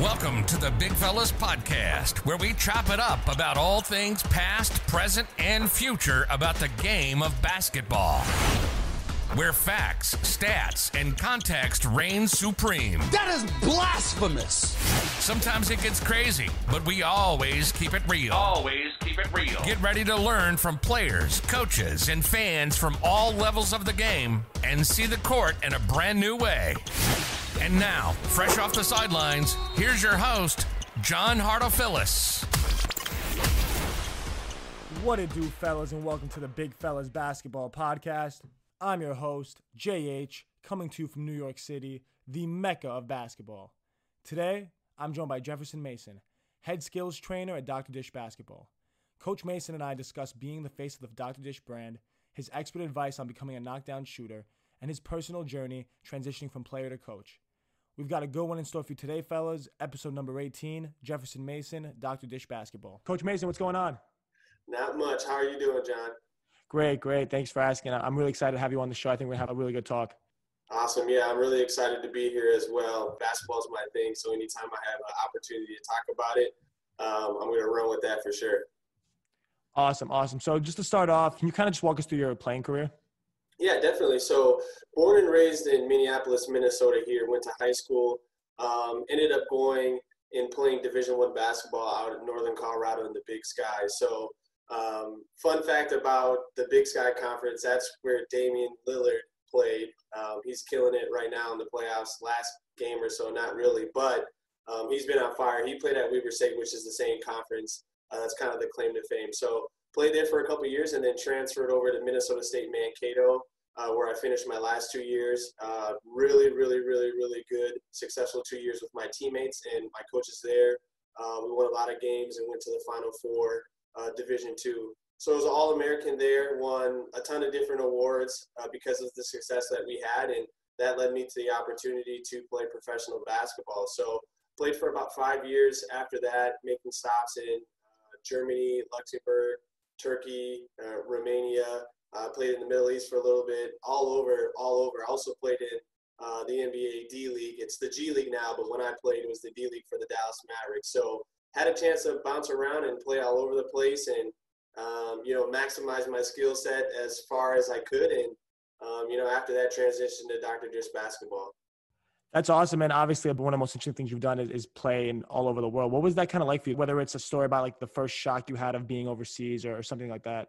Welcome to the Big Fellas Podcast, where we chop it up about all things past, present, and future about the game of basketball. Where facts, stats, and context reign supreme. That is blasphemous. Sometimes it gets crazy, but we always keep it real. Always keep it real. Get ready to learn from players, coaches, and fans from all levels of the game and see the court in a brand new way. And now, fresh off the sidelines, here's your host, John Hartophilus. What it do, fellas, and welcome to the Big Fellas Basketball Podcast. I'm your host, JH, coming to you from New York City, the mecca of basketball. Today, I'm joined by Jefferson Mason, head skills trainer at Dr. Dish Basketball. Coach Mason and I discuss being the face of the Dr. Dish brand, his expert advice on becoming a knockdown shooter, and his personal journey transitioning from player to coach. We've got a good one in store for you today, fellas. Episode number 18 Jefferson Mason, Dr. Dish Basketball. Coach Mason, what's going on? Not much. How are you doing, John? Great, great. Thanks for asking. I'm really excited to have you on the show. I think we're going to have a really good talk. Awesome. Yeah, I'm really excited to be here as well. Basketball is my thing, so anytime I have an opportunity to talk about it, um, I'm going to run with that for sure. Awesome, awesome. So just to start off, can you kind of just walk us through your playing career? Yeah, definitely. So, born and raised in Minneapolis, Minnesota. Here, went to high school. Um, ended up going and playing Division One basketball out in Northern Colorado in the Big Sky. So, um, fun fact about the Big Sky Conference: that's where Damian Lillard played. Um, he's killing it right now in the playoffs. Last game or so, not really, but um, he's been on fire. He played at Weber State, which is the same conference. Uh, that's kind of the claim to fame. So played there for a couple years and then transferred over to Minnesota State Mankato, uh, where I finished my last two years. Uh, really, really, really, really good, successful two years with my teammates and my coaches there. Uh, we won a lot of games and went to the Final Four, uh, Division Two. So I was All American there, won a ton of different awards uh, because of the success that we had, and that led me to the opportunity to play professional basketball. So played for about five years after that, making stops in uh, Germany, Luxembourg, Turkey, uh, Romania. Uh, played in the Middle East for a little bit, all over, all over. I also played in uh, the NBA D League. It's the G League now, but when I played, it was the D League for the Dallas Mavericks. So had a chance to bounce around and play all over the place, and um, you know, maximize my skill set as far as I could. And um, you know, after that transition to Dr. Dish basketball. That's awesome, and obviously one of the most interesting things you've done is, is play in all over the world. What was that kind of like for you? Whether it's a story about like the first shock you had of being overseas or, or something like that.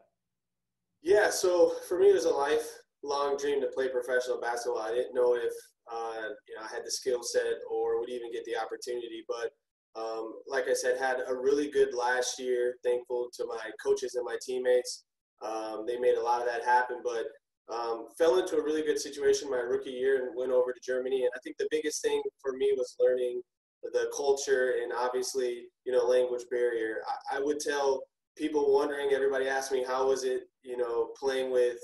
Yeah, so for me, it was a lifelong dream to play professional basketball. I didn't know if uh, you know I had the skill set or would even get the opportunity, but um, like I said, had a really good last year. Thankful to my coaches and my teammates. Um, they made a lot of that happen, but um, fell into a really good situation my rookie year and went over to Germany. And I think the biggest thing for me was learning the culture and obviously, you know, language barrier. I, I would tell people wondering, everybody asked me, how was it, you know, playing with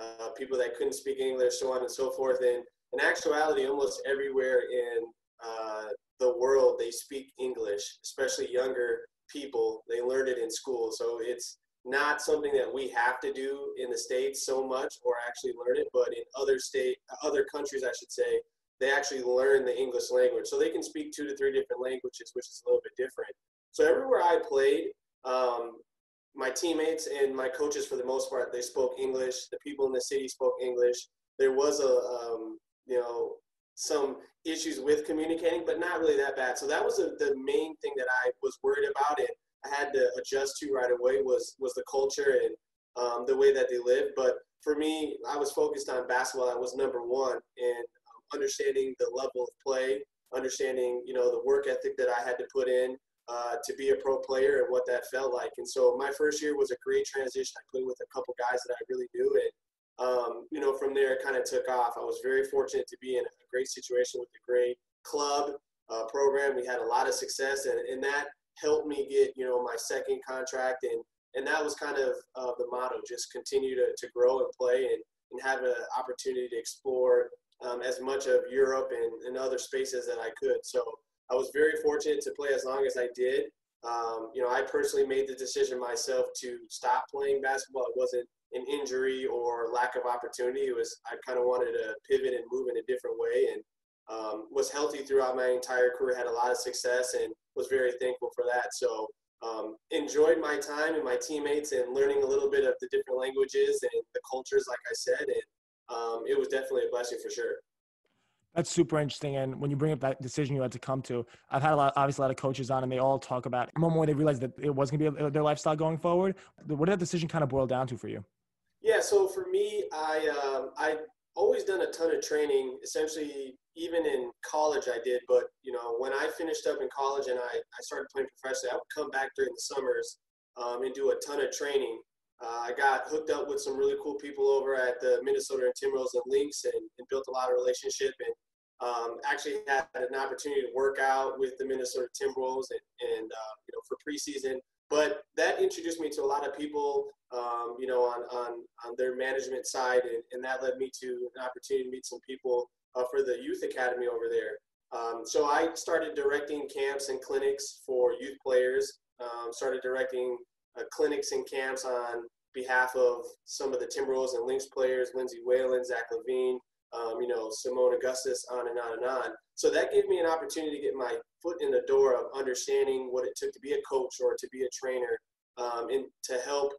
uh, people that couldn't speak English, so on and so forth. And in actuality, almost everywhere in uh, the world, they speak English, especially younger people. They learned it in school. So it's, not something that we have to do in the states so much or actually learn it but in other state other countries i should say they actually learn the english language. So they can speak two to three different languages which is a little bit different. So everywhere i played um, my teammates and my coaches for the most part they spoke english. The people in the city spoke english. There was a um, you know some issues with communicating but not really that bad. So that was a, the main thing that i was worried about. It I had to adjust to right away was was the culture and um, the way that they live. But for me, I was focused on basketball. That was number one, and understanding the level of play, understanding you know the work ethic that I had to put in uh, to be a pro player and what that felt like. And so my first year was a great transition. I played with a couple guys that I really knew, and um, you know from there it kind of took off. I was very fortunate to be in a great situation with a great club uh, program. We had a lot of success, and, and that helped me get you know my second contract. And and that was kind of uh, the motto just continue to, to grow and play and, and have an opportunity to explore um, as much of europe and, and other spaces that i could. So i was very fortunate to play as long as i did. Um, you know i personally made the decision myself to stop playing basketball. It wasn't an injury or lack of opportunity. It was i kind of wanted to pivot and move in a different way. And um, was healthy throughout my entire career, had a lot of success, and was very thankful for that. So um, enjoyed my time and my teammates and learning a little bit of the different languages and the cultures, like I said, and um, it was definitely a blessing for sure. That's super interesting. And when you bring up that decision you had to come to, I've had a lot, obviously a lot of coaches on, and they all talk about more and more they realized that it was going to be their lifestyle going forward. What did that decision kind of boil down to for you? Yeah, so for me, I um, I always done a ton of training. Essentially, even in college, I did. But you know, when I finished up in college and I, I started playing professionally, I would come back during the summers um, and do a ton of training. Uh, I got hooked up with some really cool people over at the Minnesota and Timberwolves and Lynx, and, and built a lot of relationship. And um, actually had an opportunity to work out with the Minnesota Timberwolves and, and uh, you know for preseason. But that introduced me to a lot of people, um, you know, on, on, on their management side, and, and that led me to an opportunity to meet some people uh, for the youth academy over there. Um, so I started directing camps and clinics for youth players. Um, started directing uh, clinics and camps on behalf of some of the Timberwolves and Lynx players, Lindsay Whalen, Zach LaVine, um, you know, Seimone Augustus, on and on and on. So that gave me an opportunity to get my foot in the door of understanding what it took to be a coach or to be a trainer um, and to help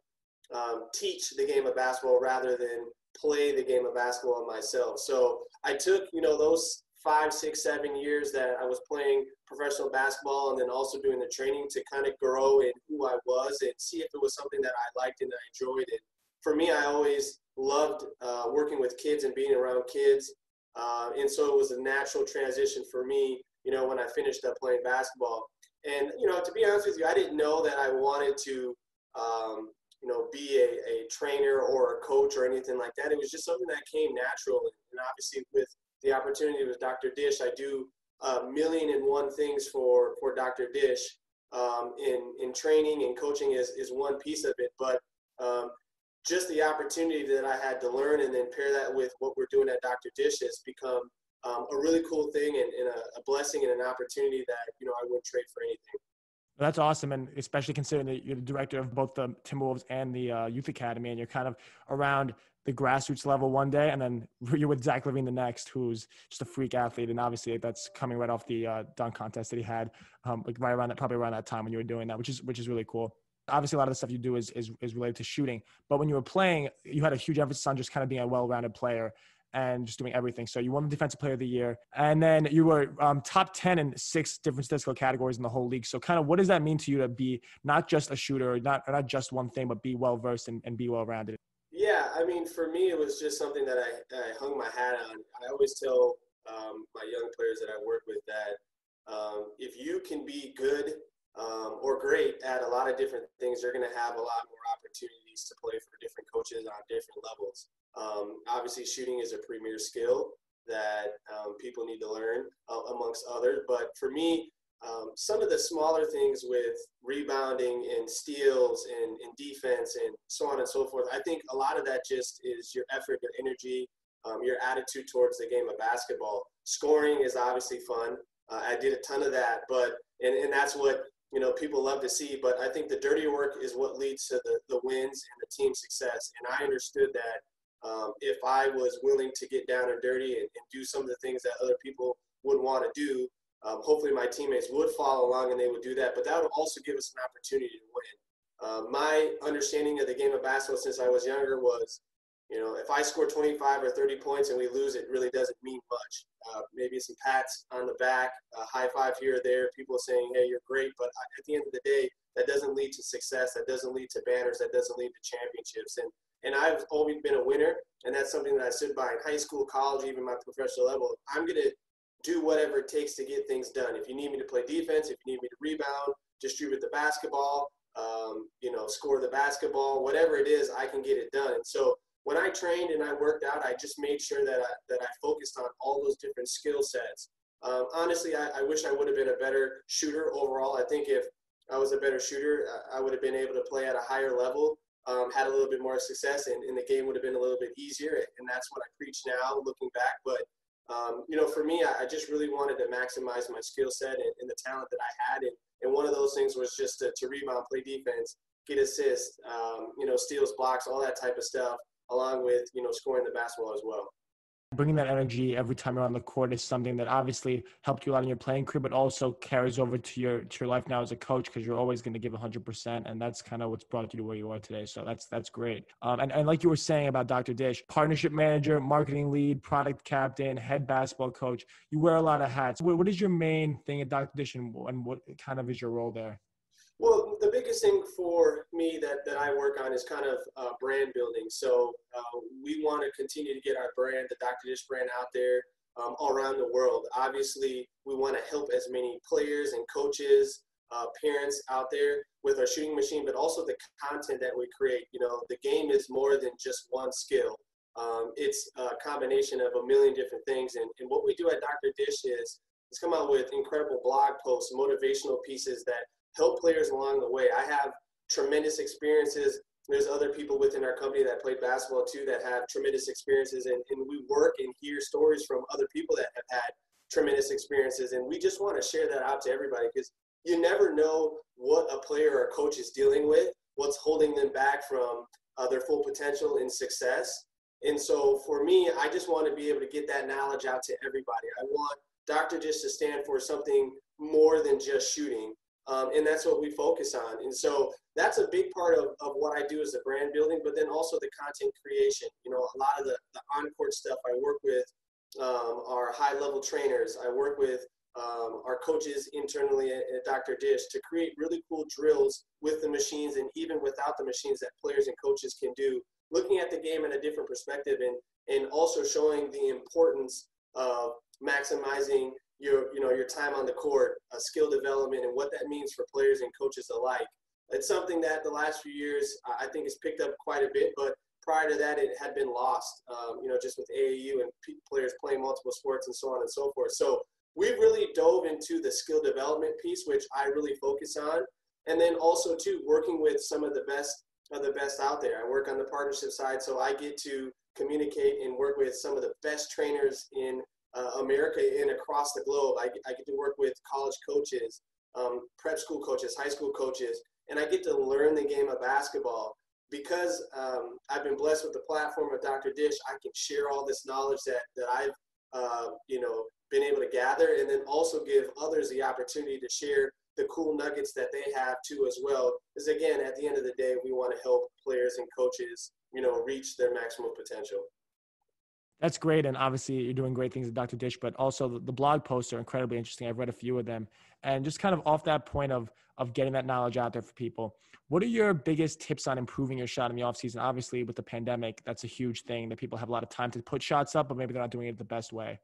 um, teach the game of basketball rather than play the game of basketball myself. So I took, you know, those five, six, seven years that I was playing professional basketball and then also doing the training to kind of grow in who I was and see if it was something that I liked and I enjoyed. And for me, I always loved uh, working with kids and being around kids. Uh, and so it was a natural transition for me, you know, when I finished up playing basketball. And, you know, to be honest with you, I didn't know that I wanted to, um, you know, be a, a trainer or a coach or anything like that. It was just something that came natural. And obviously, with the opportunity with Dr. Dish, I do a million and one things for, for Dr. Dish. Um, in, in training and coaching is, is one piece of it. But um, just the opportunity that I had to learn and then pair that with what we're doing at Dr. Dish has become um, a really cool thing and, and a, a, blessing and an opportunity that, you know, I wouldn't trade for anything. That's awesome. And especially considering that you're the director of both the Timberwolves and the uh, Youth Academy, and you're kind of around the grassroots level one day, and then you're with Zach LaVine the next, who's just a freak athlete. And obviously, that's coming right off the uh, dunk contest that he had, um, like right around that, probably around that time when you were doing that, which is which is really cool obviously a lot of the stuff you do is, is, is related to shooting but when you were playing you had a huge emphasis on just kind of being a well-rounded player and just doing everything. So you won the defensive player of the year and then you were um, top 10 in six different statistical categories in the whole league. So kind of what does that mean to you to be not just a shooter not, not just one thing but be well versed and, and be well rounded yeah i mean for me it was just something that i, I hung my hat on. I always tell um, my young players that i work with that um, if you can be good um, or great at a lot of different things, you're going to have a lot more opportunities to play for different coaches on different levels. Um, obviously, shooting is a premier skill that um, people need to learn uh, amongst others. But for me, um, some of the smaller things with rebounding and steals and, and, defense and so on and so forth, I think a lot of that just is your effort, your energy, um, your attitude towards the game of basketball. Scoring is obviously fun. Uh, I did a ton of that, but and, and that's what you know people love to see. But I think the dirty work is what leads to the, the wins and the team success. And I understood that um, if I was willing to get down and dirty and, and, do some of the things that other people would want to do, um, hopefully my teammates would follow along and they would do that. But that would also give us an opportunity to win. Uh, my understanding of the game of basketball since I was younger was you know, if I score 25 or 30 points and we lose, it really doesn't mean much. Uh, maybe some pats on the back, a high five here or there, people saying, hey, you're great. But at the end of the day, doesn't lead to success. That doesn't lead to banners. That doesn't lead to championships. And, and I've always been a winner. And that's something that I stood by in high school, college, even my professional level. I'm to do whatever it takes to get things done. If you need me to play defense, if you need me to rebound, distribute the basketball, um, you know, score the basketball, whatever it is, I can get it done. And so when I trained and I worked out, I just made sure that I, that I focused on all those different skill sets. Um, honestly, I, I, wish I would have been a better shooter overall. I think if I was a better shooter, I would have been able to play at a higher level, um, had a little bit more success, and, and, the game would have been a little bit easier. And that's what I preach now, looking back. But um, you know, for me, I, I, just really wanted to maximize my skill set and, and, the talent that I had. And, and one of those things was just to, to rebound, play defense, get assists, um, you know, steals, blocks, all that type of stuff along with you know scoring the basketball as well. Bringing that energy every time you're on the court is something that obviously helped you lot in your playing career, but also carries over to your to your life now as a coach because you're always going to give 100%, and that's kind of what's brought you to where you are today. So that's that's great. Um, and, and like you were saying about Dr. Dish, partnership manager, marketing lead, product captain, head basketball coach, you wear a lot of hats. what, what is your main thing at Dr. Dish, and, and what kind of is your role there? Well, biggest thing for me that, that I work on is kind of uh, brand building. So uh, we want to continue to get our brand, the Dr. Dish brand, out there um, all around the world. Obviously, we want to help as many players and coaches, uh, parents out there with our shooting machine, but also the content that we create. You know, the game is more than just one skill. Um, it's a combination of a million different things. And, and what we do at Dr. Dish is, is come out with incredible blog posts, motivational pieces that help players along the way. I have tremendous experiences. There's other people within our company that played basketball too that have tremendous experiences, and, and we work and hear stories from other people that have had tremendous experiences, and we just want to share that out to everybody because you never know what a player or coach is dealing with, what's holding them back from uh, their full potential and success. And so for me, I just want to be able to get that knowledge out to everybody. I want Dr. Dish to stand for something more than just shooting. Um, and that's what we focus on. And so that's a big part of, of what I do as the brand building, but then also the content creation. You know, a lot of the, the on-court stuff I work with um, are high-level trainers. I work with um, our coaches internally at, at, Dr. Dish to create really cool drills with the machines and even without the machines that players and coaches can do, looking at the game in a different perspective and, and also showing the importance of maximizing your you know your time on the court, uh, skill development, and what that means for players and coaches alike. It's something that the last few years I think has picked up quite a bit, but prior to that it had been lost. Um, you know, just with AAU and players playing multiple sports and so on and so forth. So we really dove into the skill development piece, which I really focus on, and then also too working with some of the best of the best out there. I work on the partnership side, so I get to communicate and work with some of the best trainers in uh, America and across the globe. I, I get to work with college coaches, um, prep school coaches, high school coaches, and I get to learn the game of basketball. Because um, I've been blessed with the platform of Dr. Dish, I can share all this knowledge that, that I've uh, you know been able to gather, and then also give others the opportunity to share the cool nuggets that they have too as well. Because again, at the end of the day, we want to help players and coaches, you know, reach their maximum potential. That's great. And obviously, you're doing great things at Dr. Dish, but also the, blog posts are incredibly interesting. I've read a few of them. And just kind of off that point of, of getting that knowledge out there for people, what are your biggest tips on improving your shot in the offseason? Obviously, with the pandemic, that's a huge thing that people have a lot of time to put shots up, but maybe they're not doing it the best way.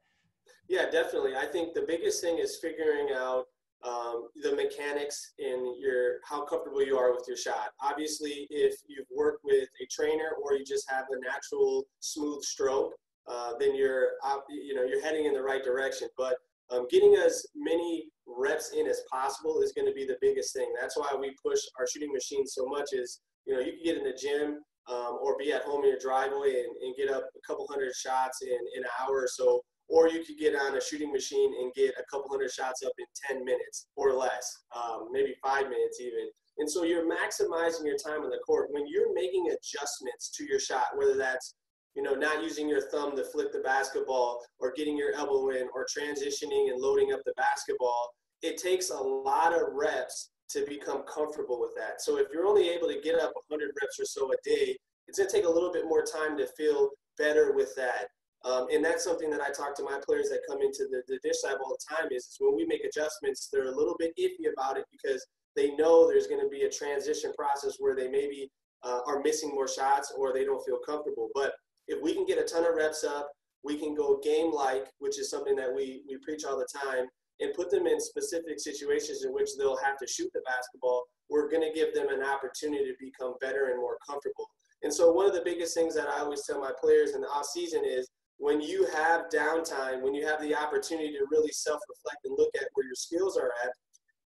Yeah, definitely. I think the biggest thing is figuring out um, the mechanics in your how comfortable you are with your shot. Obviously, if you've worked with a trainer or you just have a natural smooth stroke, uh, then you're you know you're heading in the right direction. But um, getting as many reps in as possible is going to be the biggest thing. That's why we push our shooting machine so much. Is you know you can get in the gym um, or be at home in your driveway and, and, get up a couple hundred shots in, in an hour or so, or you could get on a shooting machine and get a couple hundred shots up in 10 minutes or less, um, maybe five minutes even. And so you're maximizing your time on the court. When you're making adjustments to your shot, whether that's you know, not using your thumb to flick the basketball or getting your elbow in or transitioning and loading up the basketball, it takes a lot of reps to become comfortable with that. So if you're only able to get up 100 reps or so a day, it's going to take a little bit more time to feel better with that. Um, and that's something that I talk to my players that come into the, the dish lab all the time is, is when we make adjustments, they're a little bit iffy about it because they know there's going to be a transition process where they maybe uh, are missing more shots or they don't feel comfortable. But if we can get a ton of reps up, we can go game like, which is something that we, we preach all the time, and put them in specific situations in which they'll have to shoot the basketball. We're going to give them an opportunity to become better and more comfortable. And so, one of the biggest things that I always tell my players in the off season is when you have downtime, when you have the opportunity to really self reflect and look at where your skills are at,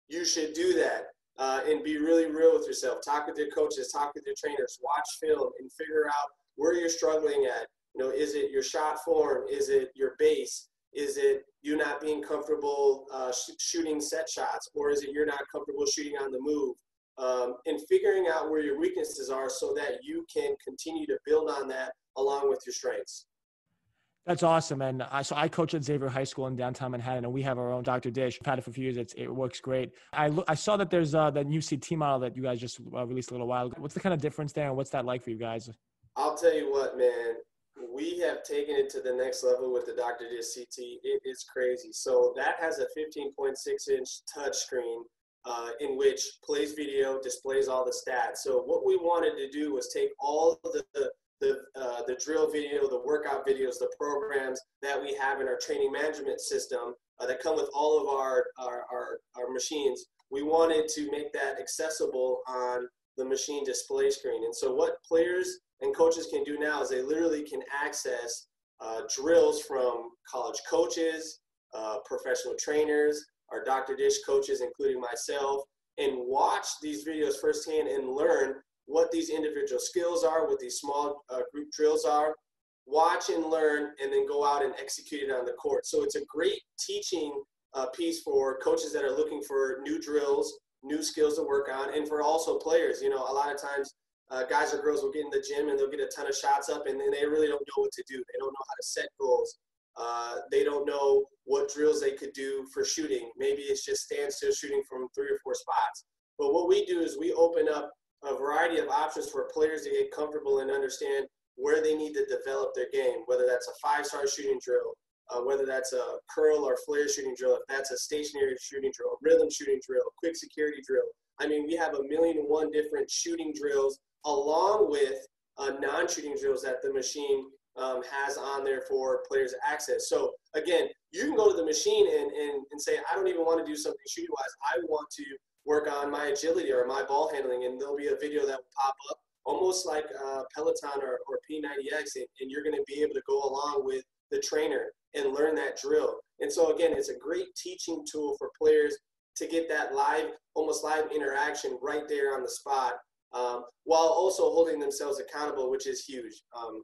you should do that. Uh, and be really real with yourself. Talk with your coaches, talk with your trainers, watch film, and figure out where you're struggling at. You know, is it your shot form? Is it your base? Is it you not being comfortable uh, sh- shooting set shots, or is it you're not comfortable shooting on the move? Um, and figuring out where your weaknesses are so that you can continue to build on that along with your strengths. That's awesome. And I, so I coach at Xavier High School in downtown Manhattan, and we have our own Dr. Dish. I've had it for a few years. It's, it works great. I, I saw that there's uh, the new CT model that you guys just uh, released a little while ago. What's the kind of difference there, and what's that like for you guys? I'll tell you what, man. We have taken it to the next level with the Dr. Dish CT. It is crazy. So that has a 15.6 inch touchscreen uh, in which plays video, displays all the stats. So what we wanted to do was take all the, the uh, the drill video, the workout videos, the programs that we have in our training management system uh, that come with all of our, our, our, our, machines. We wanted to make that accessible on the machine display screen. And so what players and coaches can do now is they literally can access uh, drills from college coaches, uh, professional trainers, our Dr. Dish coaches, including myself, and watch these videos firsthand and learn what these individual skills are, what these small uh, group drills are, watch and learn, and then go out and execute it on the court. So it's a great teaching uh, piece for coaches that are looking for new drills, new skills to work on, and for also players. You know, a lot of times uh, guys or girls will get in the gym and they'll get a ton of shots up, and then they really don't know what to do. They don't know how to set goals. Uh, they don't know what drills they could do for shooting. Maybe it's just standstill shooting from three or four spots. But what we do is we open up a variety of options for players to get comfortable and understand where they need to develop their game, whether that's a five-star shooting drill, uh, whether that's a curl or flare shooting drill, if that's a stationary shooting drill, rhythm shooting drill, quick security drill. I mean, we have a million and one different shooting drills along with uh, non-shooting drills that the machine um, has on there for players access. So again, you can go to the machine and, and, and say, I don't even want to do something shooting wise. I want to work on my agility or my ball handling, and there'll be a video that will pop up almost like uh, Peloton or, or P90X, and, and you're going to be able to go along with the trainer and learn that drill. And so again, it's a great teaching tool for players to get that live, almost live interaction right there on the spot, um, while also holding themselves accountable, which is huge. Um,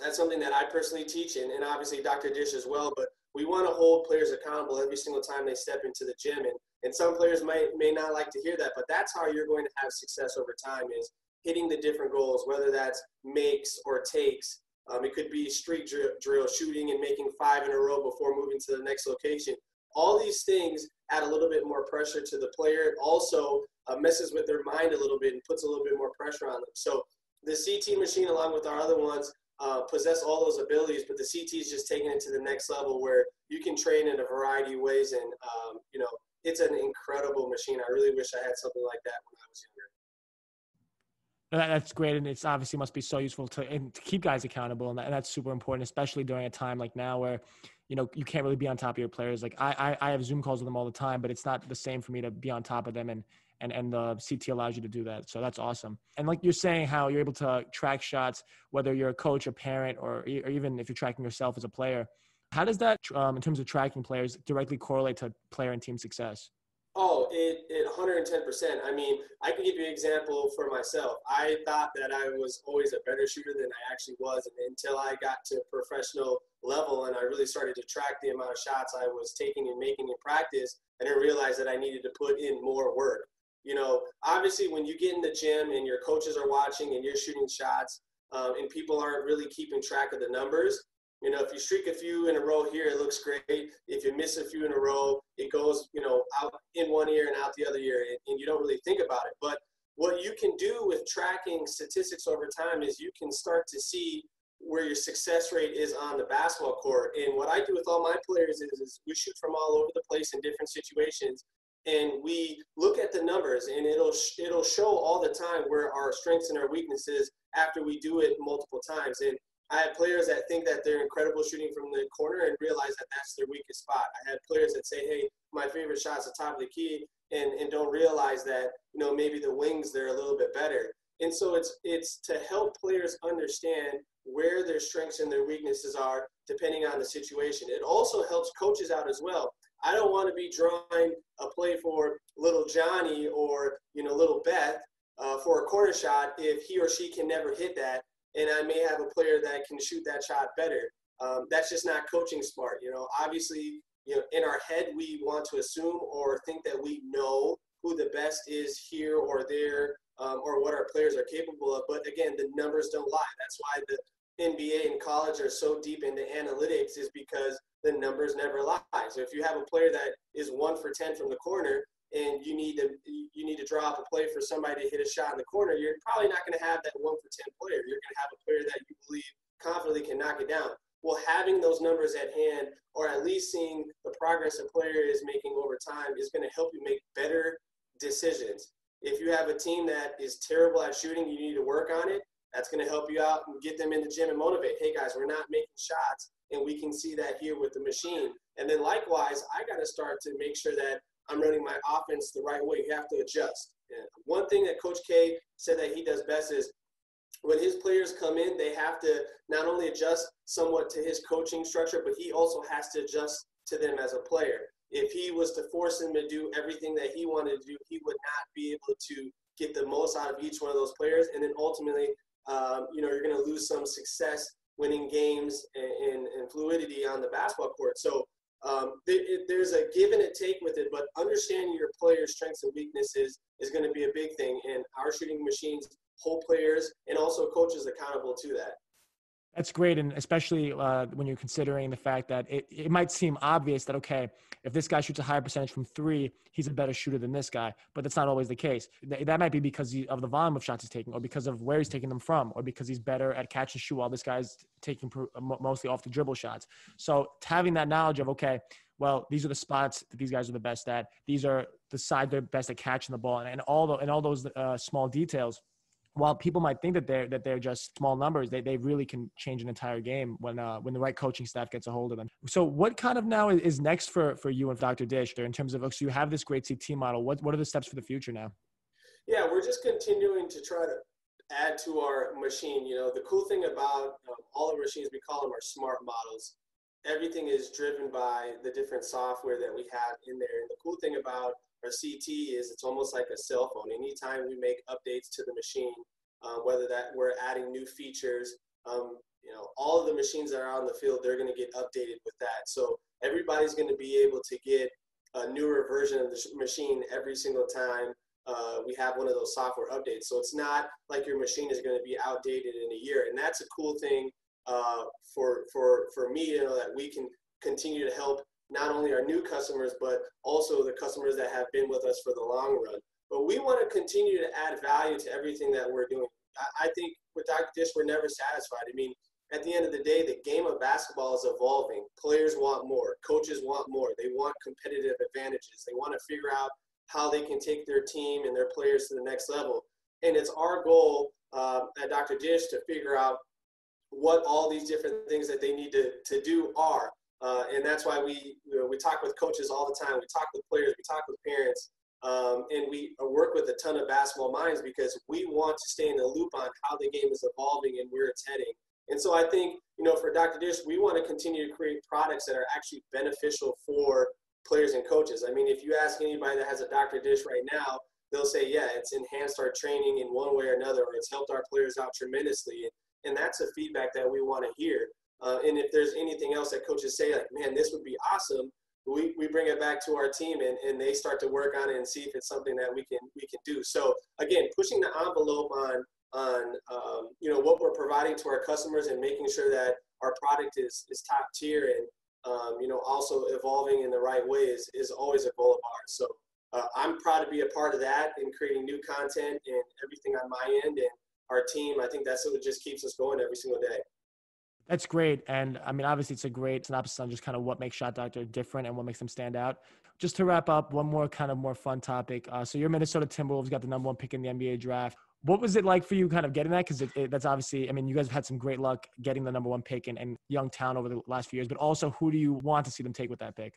that's something that I personally teach, and, and obviously Dr. Dish as well. But we want to hold players accountable every single time they step into the gym, and and some players may, may not like to hear that, but that's how you're going to have success over time is hitting the different goals, whether that's makes or takes. Um, it could be street drill, drill, shooting and making five in a row before moving to the next location. All these things add a little bit more pressure to the player. Also uh, messes with their mind a little bit and puts a little bit more pressure on them. So the CT machine, along with our other ones, uh, possess all those abilities, but the CT is just taking it to the next level where you can train in a variety of ways and, um, you know, it's an incredible machine. I really wish I had something like that when I was younger. That's great, and it's obviously must be so useful to to keep guys accountable, and, that, and, that's super important, especially during a time like now where, you know, you can't really be on top of your players. Like I, I, I have Zoom calls with them all the time, but it's not the same for me to be on top of them, and and and the CT allows you to do that. So that's awesome. And like you're saying, how you're able to track shots, whether you're a coach, a parent, or or even if you're tracking yourself as a player, how does that, um, in terms of tracking players, directly correlate to player and team success? Oh, it, it 110%. I mean, I can give you an example for myself. I thought that I was always a better shooter than I actually was and until I got to professional level and I really started to track the amount of shots I was taking and making in practice. I didn't realize that I needed to put in more work. You know, obviously, when you get in the gym and your coaches are watching and you're shooting shots um, and people aren't really keeping track of the numbers, you know, if you streak a few in a row here, it looks great. If you miss a few in a row, it goes, you know, out in one ear and out the other ear, and, and you don't really think about it. But what you can do with tracking statistics over time is you can start to see where your success rate is on the basketball court. And what I do with all my players is, is we shoot from all over the place in different situations, and we look at the numbers, and it'll it'll show all the time where our strengths and our weaknesses after we do it multiple times. And I had players that think that they're incredible shooting from the corner and realize that that's their weakest spot. I had players that say, hey, my favorite shot's the top of the key and, and don't realize that, you know, maybe the wings, they're a little bit better. And so it's, it's to help players understand where their strengths and their weaknesses are depending on the situation. It also helps coaches out as well. I don't want to be drawing a play for little Johnny or, you know, little Beth uh, for a corner shot if he or she can never hit that and I may have a player that can shoot that shot better. Um, that's just not coaching smart. You know, obviously, you know, in our head, we want to assume or think that we know who the best is here or there, um, or what our players are capable of. But again, the numbers don't lie. That's why the NBA and college are so deep into analytics is because the numbers never lie. So if you have a player that is one for 10 from the corner and you need to you need to draw up a play for somebody to hit a shot in the corner, you're probably not going to have that one for 10 player. You're going to have a player that you believe confidently can knock it down. Well, having those numbers at hand, or at least seeing the progress a player is making over time, is going to help you make better decisions. If you have a team that is terrible at shooting, you need to work on it. That's going to help you out and get them in the gym and motivate. Hey guys, we're not making shots, and we can see that here with the machine. And then likewise, I got to start to make sure that I'm running my offense the right way. You have to adjust. And one thing that Coach K said that he does best is when his players come in, they have to not only adjust somewhat to his coaching structure, but he also has to adjust to them as a player. If he was to force him to do everything that he wanted to do, he would not be able to get the most out of each one of those players. And then ultimately, um, you know, you're going to lose some success winning games and, and, and, fluidity on the basketball court. So um, it, there's a give and a take with it, but understanding your players' strengths and weaknesses is going to be a big thing. And our shooting machines hold players and also coaches accountable to that. That's great, and especially uh, when you're considering the fact that it, it might seem obvious that okay, if this guy shoots a higher percentage from three, he's a better shooter than this guy. But that's not always the case. That might be because of the volume of shots he's taking, or because of where he's taking them from, or because he's better at catch and shoot while this guy's taking mostly off the dribble shots. So having that knowledge of okay, well, these are the spots that these guys are the best at. These are the side they're best at catching the ball, and, and all the and all those uh, small details while people might think that they're that they're just small numbers, they, they really can change an entire game when uh, when the right coaching staff gets a hold of them. So, what kind of now is next for for you and Dr. Dish there in terms of so you have this great CT model? What what are the steps for the future now? Yeah, we're just continuing to try to add to our machine. You know, the cool thing about um, all our machines, we call them our smart models. Everything is driven by the different software that we have in there. And the cool thing about our CT is it's almost like a cell phone. Anytime we make updates to the machine, uh, whether that we're adding new features, um, you know, all of the machines that are on the field, they're going to get updated with that. So everybody's going to be able to get a newer version of the machine every single time uh, we have one of those software updates. So it's not like your machine is going to be outdated in a year, and that's a cool thing uh, for for for me. You know that we can continue to help not only our new customers, but also the customers that have been with us for the long run. But we want to continue to add value to everything that we're doing. I, think with Dr. Dish, we're never satisfied. I mean, at the end of the day, the game of basketball is evolving. Players want more, coaches want more. They want competitive advantages. They want to figure out how they can take their team and their players to the next level. And it's our goal uh, at Dr. Dish to figure out what all these different things that they need to, to do are. Uh, and that's why we you know, we talk with coaches all the time. We talk with players. We talk with parents, um, and we work with a ton of basketball minds because we want to stay in the loop on how the game is evolving and where it's heading. And so I think you know for Dr. Dish, we want to continue to create products that are actually beneficial for players and coaches. I mean, if you ask anybody that has a Dr. Dish right now, they'll say, yeah, it's enhanced our training in one way or another, or it's helped our players out tremendously. And that's a feedback that we want to hear. Uh, and if there's anything else that coaches say, like, man, this would be awesome, we, we bring it back to our team and, and they start to work on it and see if it's something that we can we can do. So again, pushing the envelope on on um, you know what we're providing to our customers and making sure that our product is is top tier and um, you know also evolving in the right way is, is always a goal of ours. So uh, I'm proud to be a part of that and creating new content and everything on my end and our team. I think that's what just keeps us going every single day. That's great. And I mean, obviously, it's a great synopsis on just kind of what makes Shot Doctor different and what makes them stand out. Just to wrap up, one more kind of more fun topic. Uh, so, your Minnesota Timberwolves got the number one pick in the NBA draft. What was it like for you kind of getting that? Because that's obviously, I mean, you guys have had some great luck getting the number one pick in, in Youngstown over the last few years, but also who do you want to see them take with that pick?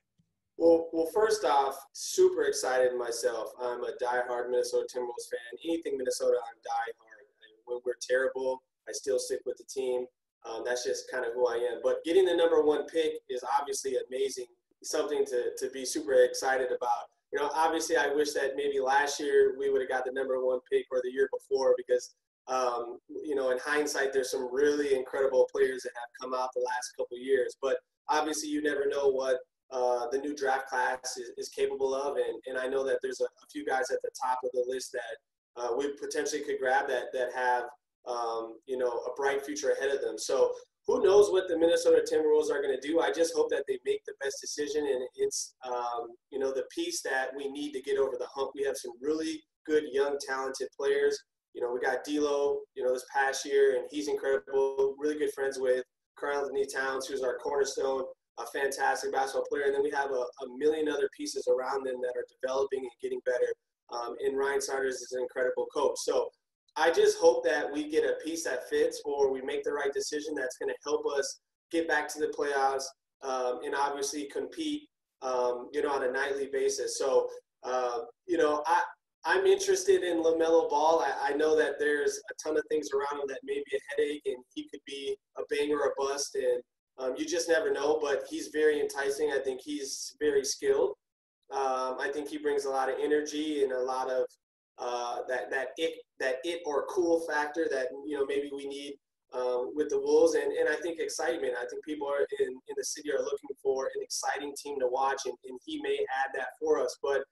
Well, well, first off, super excited myself. I'm a diehard Minnesota Timberwolves fan. Anything Minnesota, I'm diehard. When we're terrible, I still stick with the team. Um, that's just kind of who I am. But getting the number one pick is obviously amazing, something to, to be super excited about. You know, obviously, I wish that maybe last year we would have got the number one pick or the year before because, um, you know, in hindsight, there's some really incredible players that have come out the last couple years. But obviously, you never know what uh, the new draft class is, is capable of. And, and I know that there's a, a, few guys at the top of the list that uh, we potentially could grab that, that have um, you know, a bright future ahead of them. So who knows what the Minnesota Timberwolves are going to do? I just hope that they make the best decision, and it's um, you know the piece that we need to get over the hump. We have some really good, young, talented players. You know, we got D'Lo, you know, this past year, and he's incredible. Really good friends with Karl-Anthony Towns, who's our cornerstone, a fantastic basketball player. And then we have a, a million other pieces around them that are developing and getting better. Um, and Ryan Saunders is an incredible coach. So I just hope that we get a piece that fits or we make the right decision that's going to help us get back to the playoffs um, and obviously compete, um, you know, on a nightly basis. So, uh, you know, I, I'm interested in LaMelo Ball. I, I, know that there's a ton of things around him that may be a headache and he could be a banger or a bust. And um, you just never know, but he's very enticing. I think he's very skilled. Um, I think he brings a lot of energy and a lot of uh, that that it that it or cool factor that you know maybe we need um, with the Wolves, and, and I think excitement. I think people are in, in the city are looking for an exciting team to watch, and, and he may add that for us. But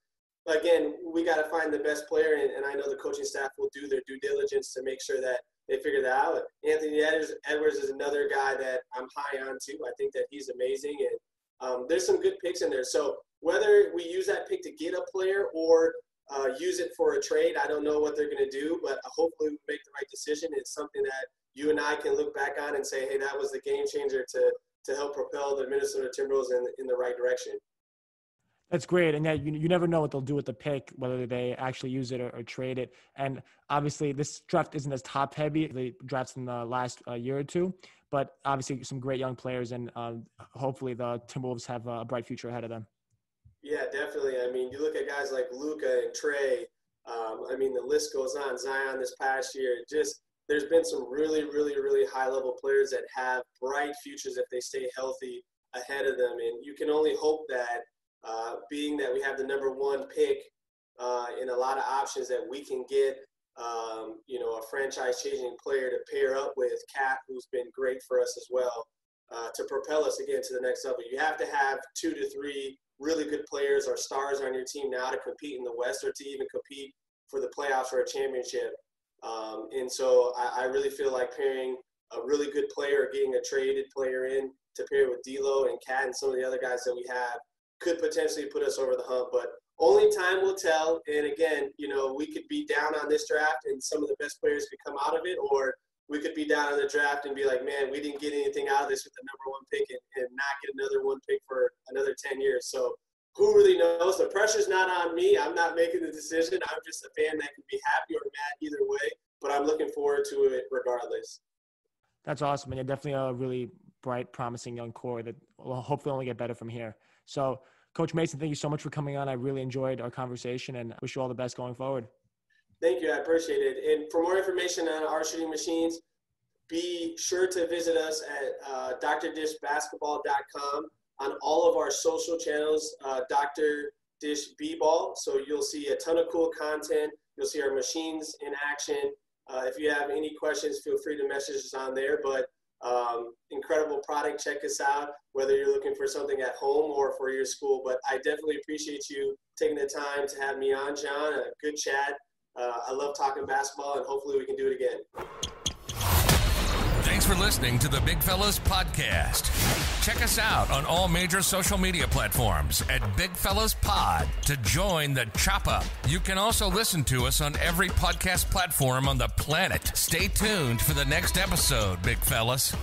again, we got to find the best player, and, and, I know the coaching staff will do their due diligence to make sure that they figure that out. Anthony Edwards is another guy that I'm high on too. I think that he's amazing, and um, there's some good picks in there. So whether we use that pick to get a player or uh, use it for a trade. I don't know what they're going to do, but hopefully we make the right decision. It's something that you and I can look back on and say, hey, that was the game changer to to help propel the Minnesota Timberwolves in in the right direction. That's great, and yeah, you, you never know what they'll do with the pick, whether they actually use it or, or trade it. And obviously, this draft isn't as top heavy. The drafts in the last uh, year or two, but obviously some great young players, and um, hopefully the Timberwolves have a bright future ahead of them. Yeah, definitely. I mean, you look at guys like Luka and Trae. Um, I mean, the list goes on. Zion this past year, just there's been some really, really, really high level players that have bright futures if they stay healthy ahead of them. And you can only hope that, uh, being that we have the number one pick uh, in a lot of options, that we can get, um, you know, a franchise changing player to pair up with KAT, who's been great for us as well, uh, to propel us again to the next level. You have to have two to three really good players or stars on your team now to compete in the West or to even compete for the playoffs or a championship. Um, and so I, I, really feel like pairing a really good player, getting a traded player in to pair with D'Lo and KAT and some of the other guys that we have could potentially put us over the hump. But only time will tell. And again, you know, we could be down on this draft and some of the best players could come out of it, or we could be down in the draft and be like, man, we didn't get anything out of this with the number one pick and, and not get another one pick for another 10 years. So who really knows? The pressure's not on me. I'm not making the decision. I'm just a fan that can be happy or mad either way, but I'm looking forward to it regardless. That's awesome. And you're definitely a really bright, promising young core that will hopefully only get better from here. So, Coach Mason, thank you so much for coming on. I really enjoyed our conversation and wish you all the best going forward. Thank you. I appreciate it. And for more information on our shooting machines, be sure to visit us at uh, drdishbasketball.com on all of our social channels, uh, Dr. Dish B-Ball. So you'll see a ton of cool content. You'll see our machines in action. Uh, if you have any questions, feel free to message us on there. But um, incredible product. Check us out, whether you're looking for something at home or for your school. But I definitely appreciate you taking the time to have me on, John. A good chat. Uh, I love talking basketball, and hopefully we can do it again. Thanks for listening to the Big Fellas Podcast. Check us out on all major social media platforms at Big Fellas Pod to join the chop up. You can also listen to us on every podcast platform on the planet. Stay tuned for the next episode, Big Fellas.